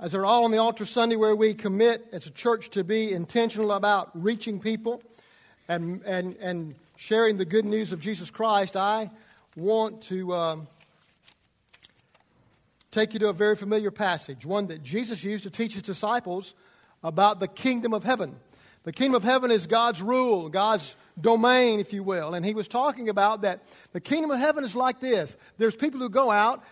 as they're all on the altar Sunday, where we commit as a church to be intentional about reaching people and, and, and sharing the good news of Jesus Christ, I want to um, take you to a very familiar passage, one that Jesus used to teach his disciples about the kingdom of heaven. The kingdom of heaven is God's rule, God's domain, if you will. And he was talking about that the kingdom of heaven is like this there's people who go out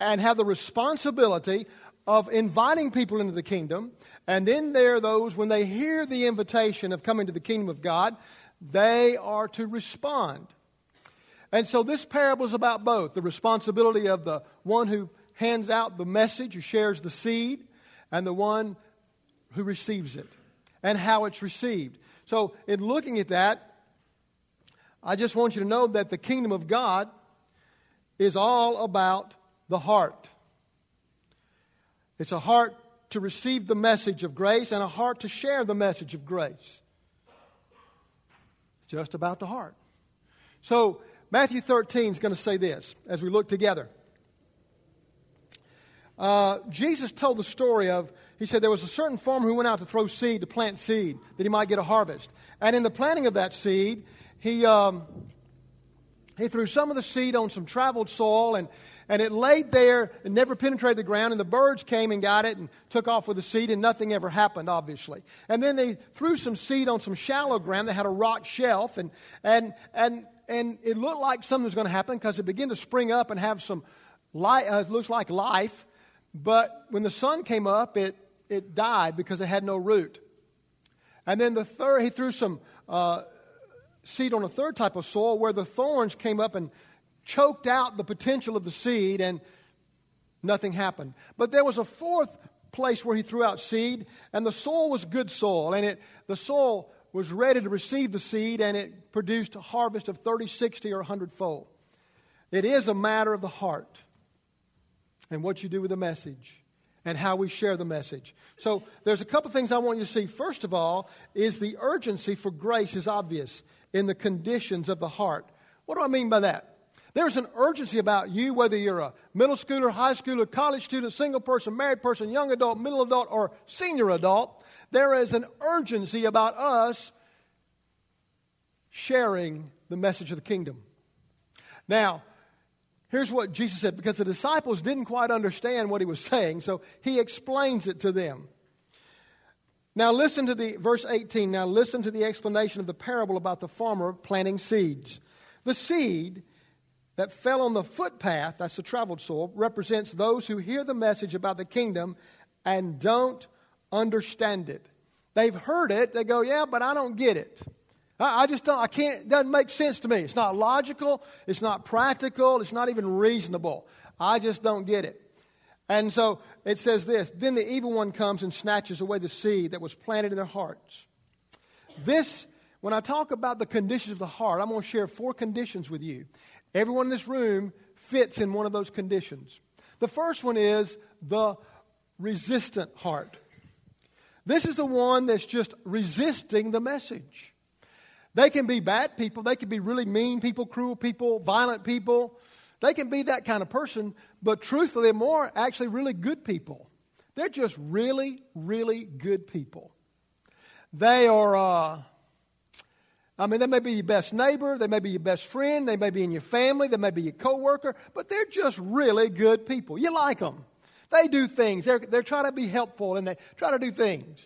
and have the responsibility of inviting people into the kingdom. And then there are those, when they hear the invitation of coming to the kingdom of God, they are to respond. And so this parable is about both the responsibility of the one who hands out the message, who shares the seed, and the one who receives it, and how it's received. So, in looking at that, I just want you to know that the kingdom of God is all about the heart. It's a heart to receive the message of grace and a heart to share the message of grace. It's just about the heart. So, Matthew 13 is going to say this as we look together. Uh, Jesus told the story of, he said, there was a certain farmer who went out to throw seed, to plant seed, that he might get a harvest. And in the planting of that seed, he, um, he threw some of the seed on some traveled soil, and, and it laid there and never penetrated the ground, and the birds came and got it and took off with the seed, and nothing ever happened, obviously. And then they threw some seed on some shallow ground that had a rock shelf, and, and, and, and it looked like something was going to happen because it began to spring up and have some light, uh, it looks like life. But when the sun came up, it, it died because it had no root. And then the third, he threw some uh, seed on a third type of soil where the thorns came up and choked out the potential of the seed and nothing happened. But there was a fourth place where he threw out seed, and the soil was good soil, and it, the soil was ready to receive the seed, and it produced a harvest of 30, 60, or 100 fold. It is a matter of the heart and what you do with the message and how we share the message. So there's a couple things I want you to see. First of all, is the urgency for grace is obvious in the conditions of the heart. What do I mean by that? There's an urgency about you, whether you're a middle schooler, high schooler, college student, single person, married person, young adult, middle adult, or senior adult. There is an urgency about us sharing the message of the kingdom. Now, here's what Jesus said because the disciples didn't quite understand what he was saying, so he explains it to them. Now, listen to the verse 18. Now, listen to the explanation of the parable about the farmer planting seeds. The seed that fell on the footpath, that's the traveled soil, represents those who hear the message about the kingdom and don't understand it. They've heard it, they go, yeah, but I don't get it. I, I just don't, I can't, it doesn't make sense to me. It's not logical, it's not practical, it's not even reasonable. I just don't get it. And so it says this Then the evil one comes and snatches away the seed that was planted in their hearts. This, when I talk about the conditions of the heart, I'm going to share four conditions with you. Everyone in this room fits in one of those conditions. The first one is the resistant heart. This is the one that's just resisting the message. They can be bad people, they can be really mean people, cruel people, violent people. They can be that kind of person, but truthfully, they're more actually really good people. They're just really, really good people. They are uh, I mean, they may be your best neighbor, they may be your best friend, they may be in your family, they may be your coworker, but they're just really good people. You like them. They do things. They're, they're trying to be helpful and they try to do things.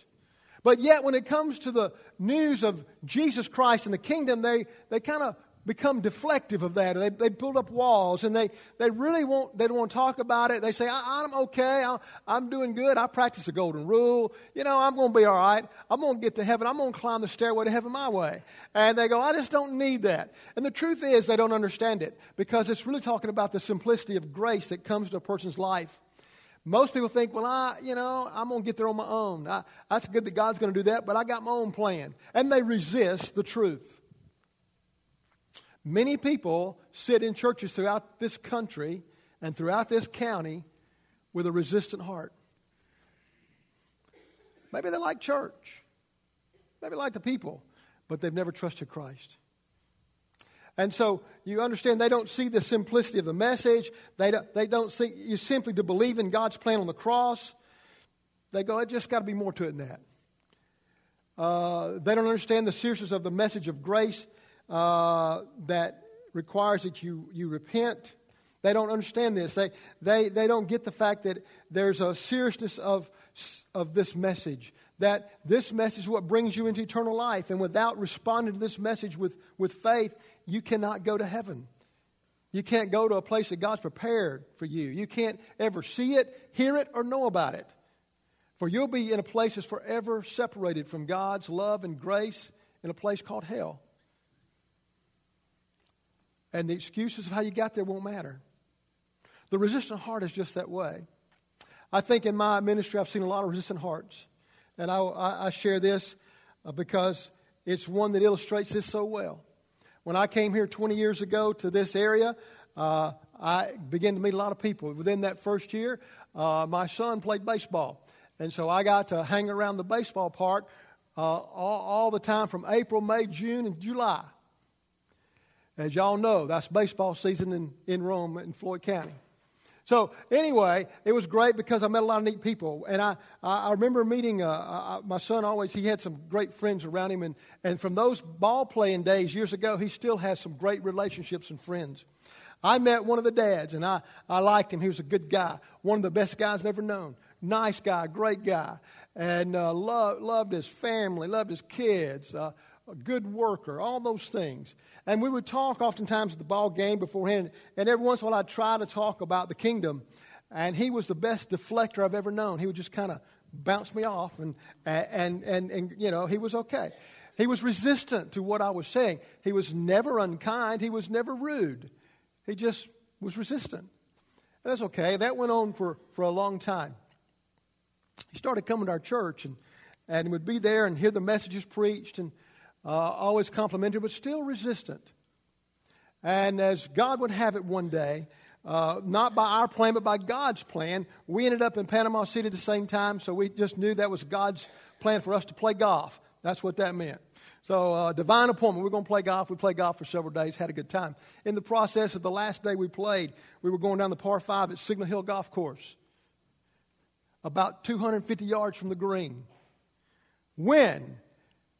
But yet, when it comes to the news of Jesus Christ and the kingdom, they, they kind of become deflective of that. They, they build up walls and they, they really won't, they don't want to talk about it. They say, I, am okay. I, I'm doing good. I practice the golden rule. You know, I'm going to be all right. I'm going to get to heaven. I'm going to climb the stairway to heaven my way. And they go, I just don't need that. And the truth is, they don't understand it because it's really talking about the simplicity of grace that comes to a person's life. Most people think, well, I, you know, I'm going to get there on my own. I, that's good that God's going to do that, but I got my own plan. And they resist the truth. Many people sit in churches throughout this country and throughout this county with a resistant heart. Maybe they like church, maybe like the people, but they've never trusted Christ. And so you understand they don't see the simplicity of the message. They don't, they don't see you simply to believe in God's plan on the cross. They go, it just got to be more to it than that. Uh, they don't understand the seriousness of the message of grace uh, that requires that you, you repent. They don't understand this. They, they, they don't get the fact that there's a seriousness of, of this message, that this message is what brings you into eternal life. And without responding to this message with, with faith, you cannot go to heaven. You can't go to a place that God's prepared for you. You can't ever see it, hear it, or know about it. For you'll be in a place that's forever separated from God's love and grace in a place called hell. And the excuses of how you got there won't matter. The resistant heart is just that way. I think in my ministry, I've seen a lot of resistant hearts. And I, I share this uh, because it's one that illustrates this so well. When I came here 20 years ago to this area, uh, I began to meet a lot of people. Within that first year, uh, my son played baseball. And so I got to hang around the baseball park uh, all, all the time from April, May, June, and July. As y'all know, that's baseball season in, in Rome in Floyd County. So anyway, it was great because I met a lot of neat people, and I I remember meeting uh, uh, my son. Always he had some great friends around him, and and from those ball playing days years ago, he still has some great relationships and friends. I met one of the dads, and I I liked him. He was a good guy, one of the best guys I've ever known. Nice guy, great guy, and uh, loved loved his family, loved his kids. Uh, a good worker, all those things. And we would talk oftentimes at the ball game beforehand, and every once in a while I'd try to talk about the kingdom. And he was the best deflector I've ever known. He would just kind of bounce me off, and, and, and, and, you know, he was okay. He was resistant to what I was saying. He was never unkind, he was never rude. He just was resistant. And that's okay. That went on for, for a long time. He started coming to our church and, and would be there and hear the messages preached and uh, always complimentary, but still resistant. And as God would have it one day, uh, not by our plan, but by God's plan, we ended up in Panama City at the same time, so we just knew that was God's plan for us to play golf. That's what that meant. So, uh, divine appointment. We are going to play golf. We played golf for several days, had a good time. In the process of the last day we played, we were going down the par 5 at Signal Hill Golf Course, about 250 yards from the green. When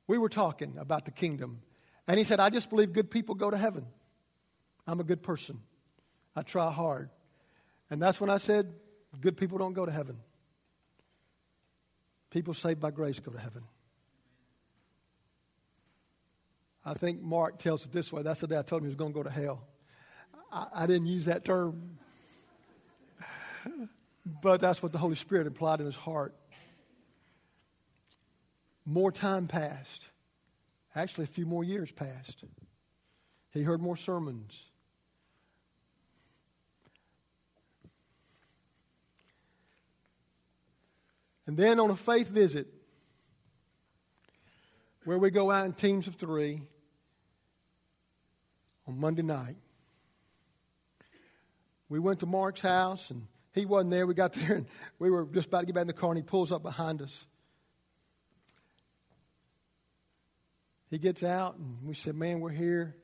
we were talking about the kingdom. And he said, I just believe good people go to heaven. I'm a good person. I try hard. And that's when I said, good people don't go to heaven. People saved by grace go to heaven. I think Mark tells it this way. That's the day I told him he was going to go to hell. I, I didn't use that term, but that's what the Holy Spirit implied in his heart. More time passed. Actually, a few more years passed. He heard more sermons. And then on a faith visit, where we go out in teams of three on Monday night, we went to Mark's house and he wasn't there. We got there and we were just about to get back in the car and he pulls up behind us. He gets out, and we said, Man, we're here.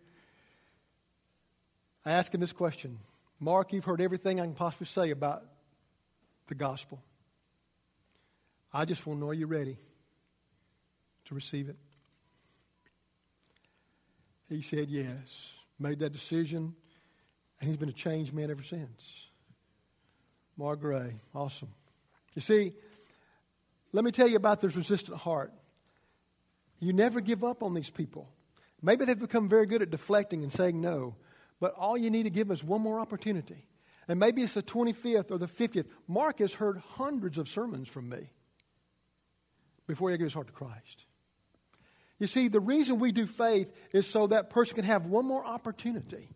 I asked him this question Mark, you've heard everything I can possibly say about the gospel. I just want to know are you ready to receive it? He said yes, made that decision, and he's been a changed man ever since. Mark Gray, awesome. You see, let me tell you about this resistant heart. You never give up on these people. Maybe they've become very good at deflecting and saying no, but all you need to give is one more opportunity. And maybe it's the 25th or the 50th. Mark has heard hundreds of sermons from me before he gave his heart to Christ. You see, the reason we do faith is so that person can have one more opportunity.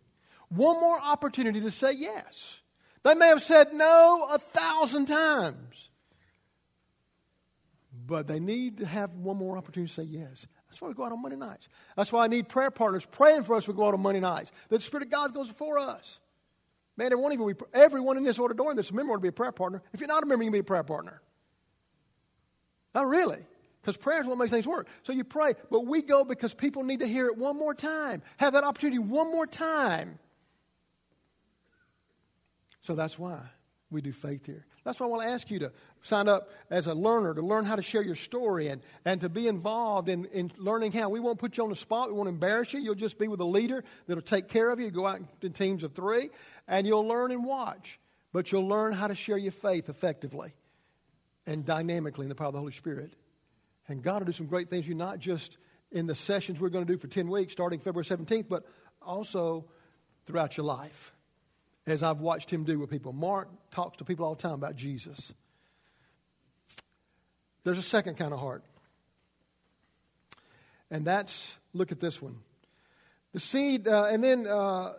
One more opportunity to say yes. They may have said no a thousand times but they need to have one more opportunity to say yes. That's why we go out on Monday nights. That's why I need prayer partners praying for us we go out on Monday nights. That the Spirit of God goes before us. Man, everyone, even be, everyone in this auditorium that's a member to be a prayer partner. If you're not a member, you can be a prayer partner. Not really, because prayer is what makes things work. So you pray, but we go because people need to hear it one more time, have that opportunity one more time. So that's why we do faith here. That's why I want to ask you to sign up as a learner to learn how to share your story and, and to be involved in, in learning how. We won't put you on the spot. We won't embarrass you. You'll just be with a leader that'll take care of you. Go out in teams of three, and you'll learn and watch. But you'll learn how to share your faith effectively and dynamically in the power of the Holy Spirit. And God will do some great things you, not just in the sessions we're going to do for 10 weeks starting February 17th, but also throughout your life as I've watched him do with people. Mark talks to people all the time about Jesus. There's a second kind of heart. And that's, look at this one. The seed, uh, and then uh,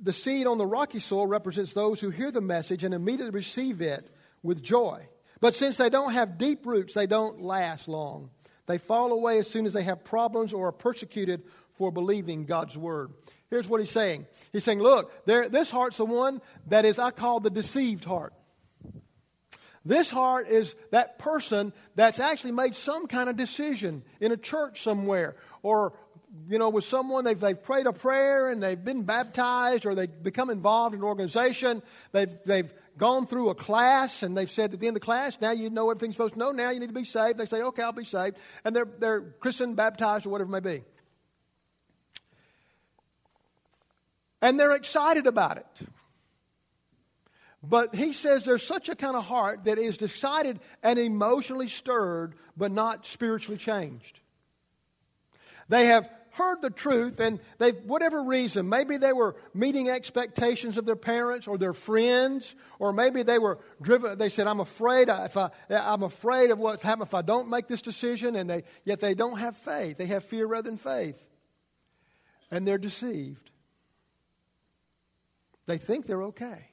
the seed on the rocky soil represents those who hear the message and immediately receive it with joy. But since they don't have deep roots, they don't last long. They fall away as soon as they have problems or are persecuted for believing God's word. Here's what he's saying. He's saying, look, there, this heart's the one that is, I call the deceived heart. This heart is that person that's actually made some kind of decision in a church somewhere or, you know, with someone, they've, they've prayed a prayer and they've been baptized or they've become involved in an organization. They've, they've gone through a class and they've said at the end of the class, now you know everything's supposed to know. Now you need to be saved. They say, okay, I'll be saved. And they're, they're Christian, baptized, or whatever it may be. And they're excited about it. But he says there's such a kind of heart that is decided and emotionally stirred, but not spiritually changed. They have heard the truth, and they've, whatever reason, maybe they were meeting expectations of their parents or their friends, or maybe they were driven, they said, I'm afraid, if I, I'm afraid of what's happening if I don't make this decision, and they, yet they don't have faith. They have fear rather than faith. And they're deceived. They think they're okay.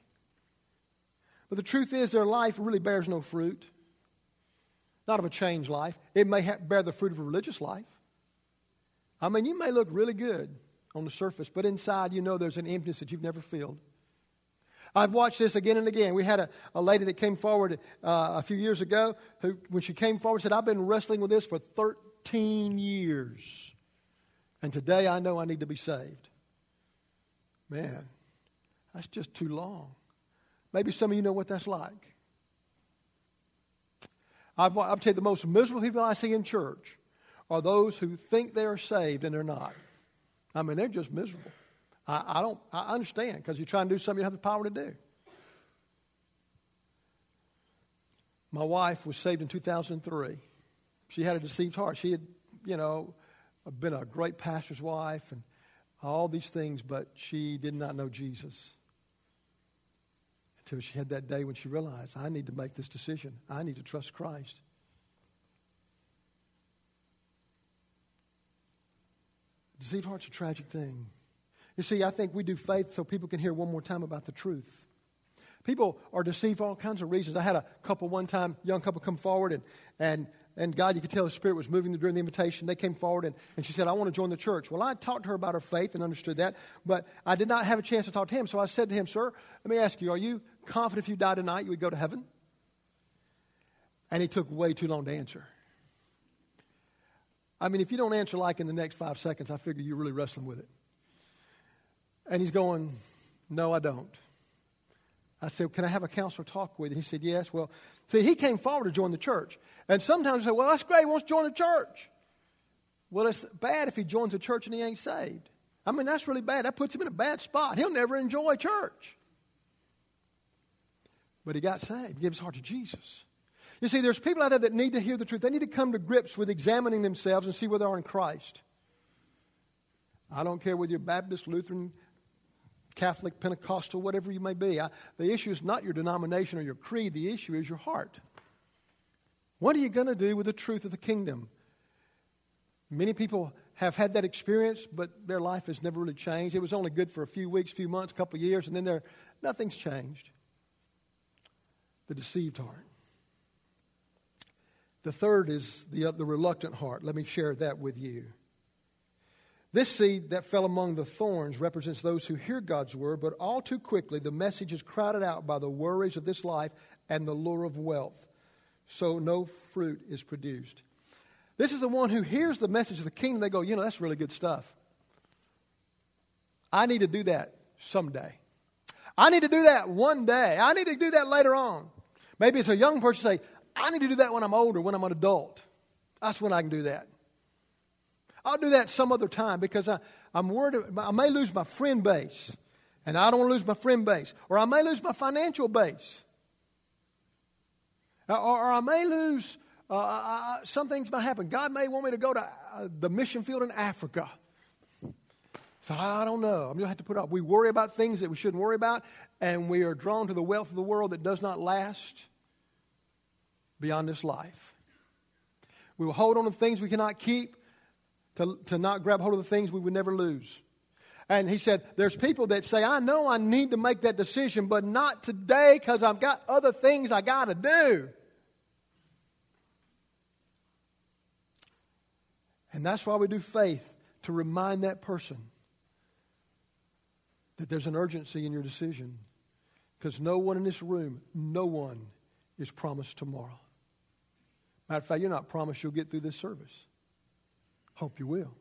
But the truth is, their life really bears no fruit. Not of a changed life. It may ha- bear the fruit of a religious life. I mean, you may look really good on the surface, but inside you know there's an emptiness that you've never filled. I've watched this again and again. We had a, a lady that came forward uh, a few years ago who, when she came forward, said, I've been wrestling with this for 13 years. And today I know I need to be saved. Man, that's just too long. Maybe some of you know what that's like. I've, I'll tell you, the most miserable people I see in church are those who think they are saved and they're not. I mean, they're just miserable. I, I don't. I understand because you're trying to do something you have the power to do. My wife was saved in 2003. She had a deceived heart. She had, you know, been a great pastor's wife and all these things, but she did not know Jesus until she had that day when she realized, I need to make this decision. I need to trust Christ. Deceived heart's a tragic thing. You see, I think we do faith so people can hear one more time about the truth. People are deceived for all kinds of reasons. I had a couple one time, young couple come forward, and, and and God, you could tell the Spirit was moving during the invitation. They came forward and, and she said, I want to join the church. Well, I talked to her about her faith and understood that, but I did not have a chance to talk to him. So I said to him, Sir, let me ask you, are you confident if you die tonight you would go to heaven? And he took way too long to answer. I mean, if you don't answer like in the next five seconds, I figure you're really wrestling with it. And he's going, No, I don't. I said, Can I have a counselor talk with you? He said, Yes. Well, see, he came forward to join the church. And sometimes we say, Well, that's great. He wants to join the church. Well, it's bad if he joins a church and he ain't saved. I mean, that's really bad. That puts him in a bad spot. He'll never enjoy church. But he got saved, he gave his heart to Jesus. You see, there's people out there that need to hear the truth. They need to come to grips with examining themselves and see where they are in Christ. I don't care whether you're Baptist, Lutheran, Catholic, Pentecostal, whatever you may be. I, the issue is not your denomination or your creed, the issue is your heart. What are you going to do with the truth of the kingdom? Many people have had that experience, but their life has never really changed. It was only good for a few weeks, few months, a couple years, and then there nothing's changed. The deceived heart. The third is the, the reluctant heart. Let me share that with you. This seed that fell among the thorns represents those who hear God's word, but all too quickly the message is crowded out by the worries of this life and the lure of wealth. So no fruit is produced. This is the one who hears the message of the kingdom. They go, you know, that's really good stuff. I need to do that someday. I need to do that one day. I need to do that later on. Maybe it's a young person say, I need to do that when I'm older, when I'm an adult. That's when I can do that. I'll do that some other time because I, I'm worried I may lose my friend base. And I don't want to lose my friend base. Or I may lose my financial base. Or, or I may lose, uh, I, uh, uh, some things might happen. God may want me to go to uh, the mission field in Africa. So I don't know. I'm going to have to put up. We worry about things that we shouldn't worry about, and we are drawn to the wealth of the world that does not last beyond this life. We will hold on to things we cannot keep to, to not grab hold of the things we would never lose. And he said, There's people that say, I know I need to make that decision, but not today because I've got other things I got to do. And that's why we do faith to remind that person that there's an urgency in your decision. Because no one in this room, no one is promised tomorrow. Matter of fact, you're not promised you'll get through this service. Hope you will.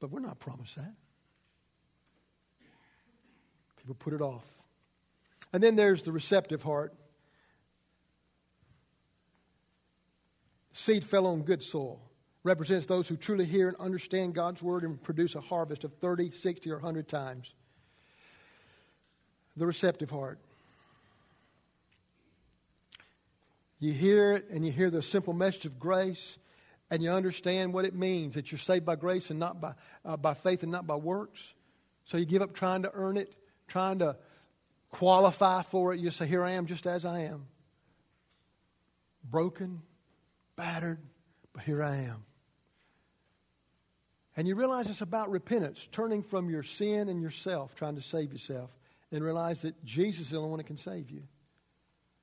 But we're not promised that. People put it off. And then there's the receptive heart. Seed fell on good soil. Represents those who truly hear and understand God's word and produce a harvest of 30, 60, or 100 times. The receptive heart. You hear it and you hear the simple message of grace and you understand what it means that you're saved by grace and not by, uh, by faith and not by works. So you give up trying to earn it, trying to qualify for it. You say, Here I am just as I am. Broken, battered, but here I am. And you realize it's about repentance, turning from your sin and yourself, trying to save yourself, and realize that Jesus is the only one that can save you.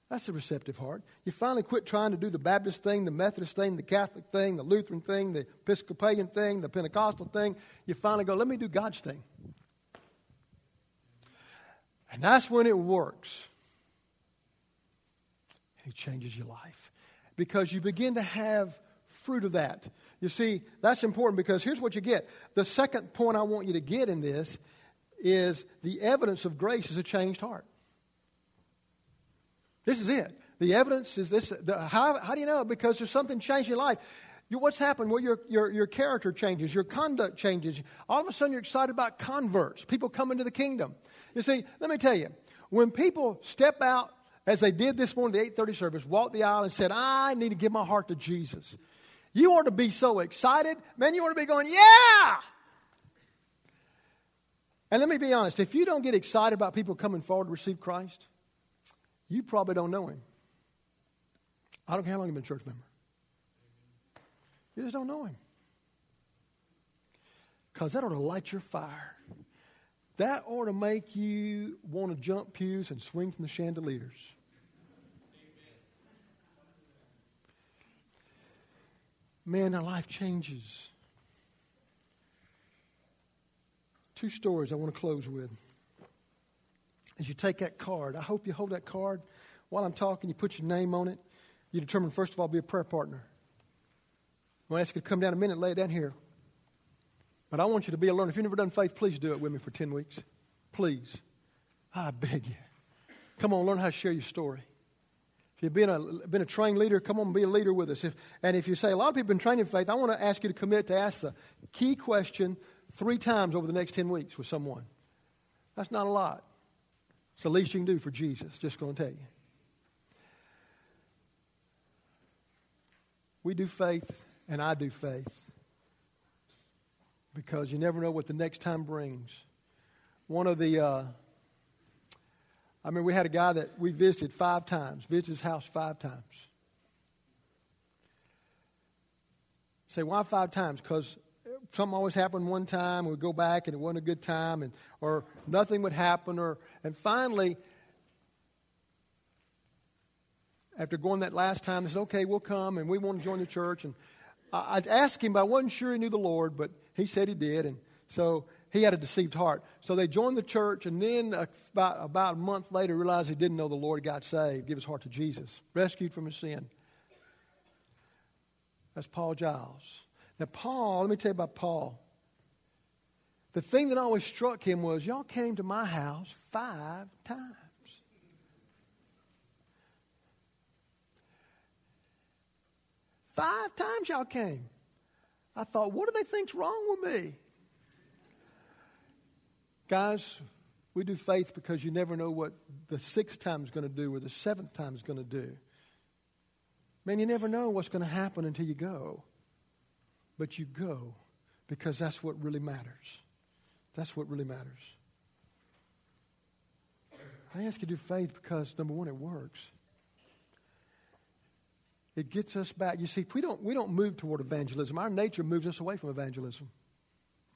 That's a receptive heart. You finally quit trying to do the Baptist thing, the Methodist thing, the Catholic thing, the Lutheran thing, the Episcopalian thing, the Pentecostal thing. You finally go, let me do God's thing. And that's when it works. It changes your life because you begin to have fruit of that. You see, that's important because here's what you get. The second point I want you to get in this is the evidence of grace is a changed heart. This is it. The evidence is this. The, how, how do you know? Because there's something changed in your life. You, what's happened? Well, your, your, your character changes, your conduct changes. All of a sudden, you're excited about converts, people coming to the kingdom. You see, let me tell you, when people step out, as they did this morning, the 8:30 service, walked the aisle and said, "I need to give my heart to Jesus," you ought to be so excited, man. You ought to be going, "Yeah!" And let me be honest: if you don't get excited about people coming forward to receive Christ, you probably don't know him. I don't care how long you've been a church member. You just don't know him. Because that ought to light your fire. That ought to make you want to jump pews and swing from the chandeliers. Man, our life changes. Two stories I want to close with as you take that card, I hope you hold that card while I'm talking. You put your name on it. You determine, first of all, be a prayer partner. I'm going to ask you to come down a minute, lay it down here. But I want you to be a learner. If you've never done faith, please do it with me for 10 weeks. Please. I beg you. Come on, learn how to share your story. If you've been a, been a trained leader, come on, be a leader with us. If, and if you say, a lot of people have been trained in faith, I want to ask you to commit to ask the key question three times over the next 10 weeks with someone. That's not a lot. It's the least you can do for Jesus, just going to tell you. We do faith, and I do faith because you never know what the next time brings. One of the, uh, I mean, we had a guy that we visited five times, visited his house five times. Say, why five times? Because something always happened one time, we'd go back and it wasn't a good time, and, or nothing would happen, or, and finally, after going that last time, they said, okay, we'll come, and we want to join the church. And I, I asked him, but I wasn't sure he knew the Lord, but he said he did, and so he had a deceived heart. So they joined the church, and then about, about a month later, realized he didn't know the Lord, got saved, gave his heart to Jesus, rescued from his sin. That's Paul Giles. Now, Paul, let me tell you about Paul. the thing that always struck him was y'all came to my house five times. Five times y'all came. I thought, what do they think's wrong with me? Guys, we do faith because you never know what the sixth time is going to do or the seventh time is going to do. Man, you never know what's going to happen until you go. But you go because that's what really matters. That's what really matters. I ask you to do faith because, number one, it works. It gets us back. You see, we don't, we don't move toward evangelism. Our nature moves us away from evangelism.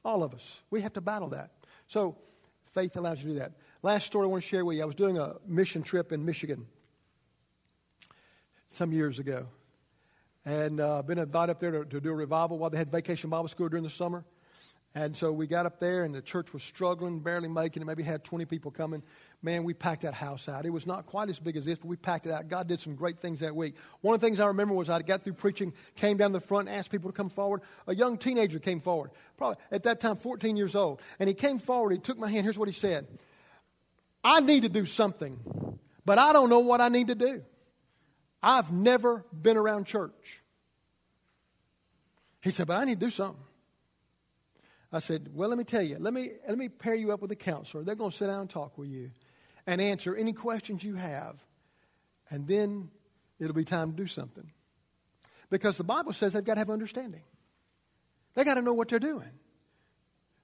All of us. We have to battle that. So, faith allows you to do that. Last story I want to share with you. I was doing a mission trip in Michigan some years ago. And uh, been invited up there to, to do a revival while they had vacation Bible school during the summer. And so we got up there, and the church was struggling, barely making it. Maybe had 20 people coming. Man, we packed that house out. It was not quite as big as this, but we packed it out. God did some great things that week. One of the things I remember was I got through preaching, came down the front, asked people to come forward. A young teenager came forward, probably at that time 14 years old. And he came forward, he took my hand. Here's what he said I need to do something, but I don't know what I need to do. I've never been around church. He said, But I need to do something. I said, Well, let me tell you, let me, let me pair you up with a counselor. They're going to sit down and talk with you and answer any questions you have. And then it'll be time to do something. Because the Bible says they've got to have understanding, they got to know what they're doing,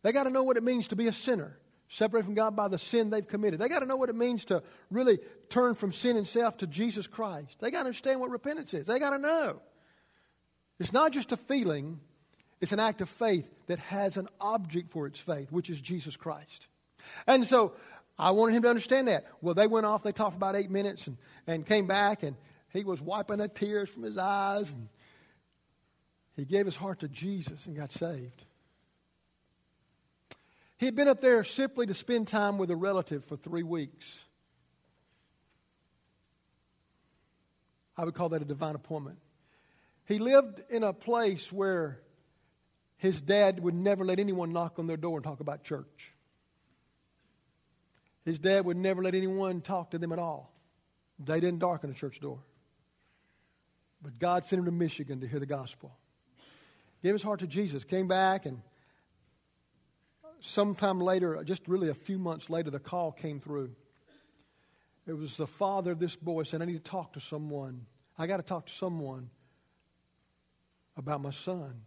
they got to know what it means to be a sinner. Separated from God by the sin they've committed. They got to know what it means to really turn from sin and self to Jesus Christ. They got to understand what repentance is. They got to know. It's not just a feeling, it's an act of faith that has an object for its faith, which is Jesus Christ. And so I wanted him to understand that. Well, they went off, they talked for about eight minutes and, and came back, and he was wiping the tears from his eyes. And he gave his heart to Jesus and got saved. He had been up there simply to spend time with a relative for three weeks. I would call that a divine appointment. He lived in a place where his dad would never let anyone knock on their door and talk about church. His dad would never let anyone talk to them at all. They didn't darken the church door. But God sent him to Michigan to hear the gospel. Gave his heart to Jesus, came back, and sometime later, just really a few months later, the call came through. It was the father of this boy saying, I need to talk to someone. I got to talk to someone about my son.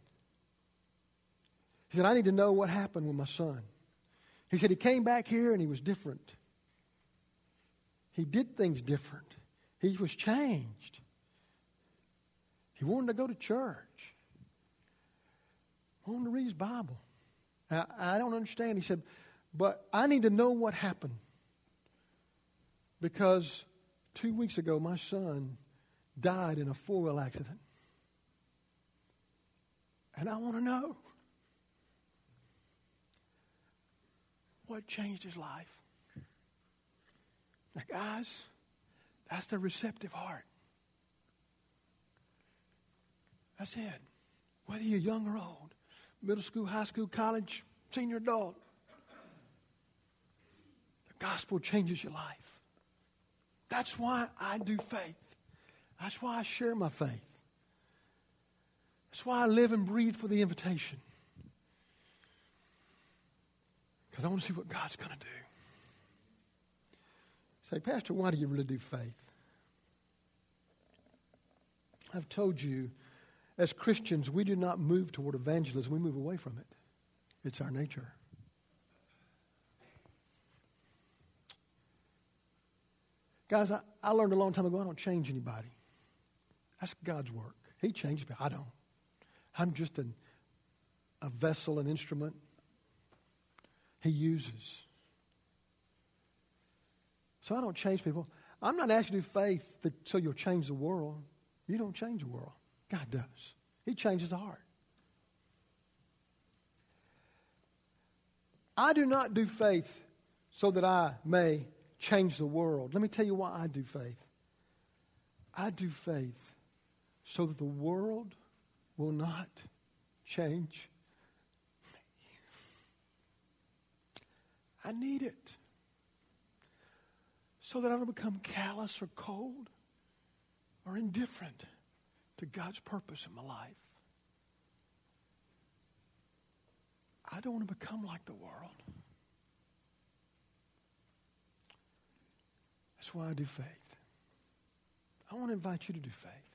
He said, I need to know what happened with my son. He said, he came back here and he was different. He did things different. He was changed. He wanted to go to church. Wanted to read his Bible. I, I don't understand. He said, but I need to know what happened. Because two weeks ago, my son died in a four wheel accident. And I want to know what changed his life. Now, guys, that's the receptive heart. That's it. Whether you're young or old, middle school, high school, college, senior adult, the gospel changes your life. That's why I do faith. That's why I share my faith. That's why I live and breathe for the invitation. Because I want to see what God's going to do. Say, Pastor, why do you really do faith? I've told you, as Christians, we do not move toward evangelism, we move away from it. It's our nature. Guys, I, I learned a long time ago I don't change anybody. That's God's work. He changes me. I don't. I'm just an, a vessel, an instrument he uses. So I don't change people. I'm not asking you to do faith that, so you'll change the world. You don't change the world. God does. He changes the heart. I do not do faith so that I may change the world. Let me tell you why I do faith. I do faith so that the world will not change I need it. So that I don't become callous or cold or indifferent to God's purpose in my life. I don't want to become like the world. That's why I do faith. I want to invite you to do faith.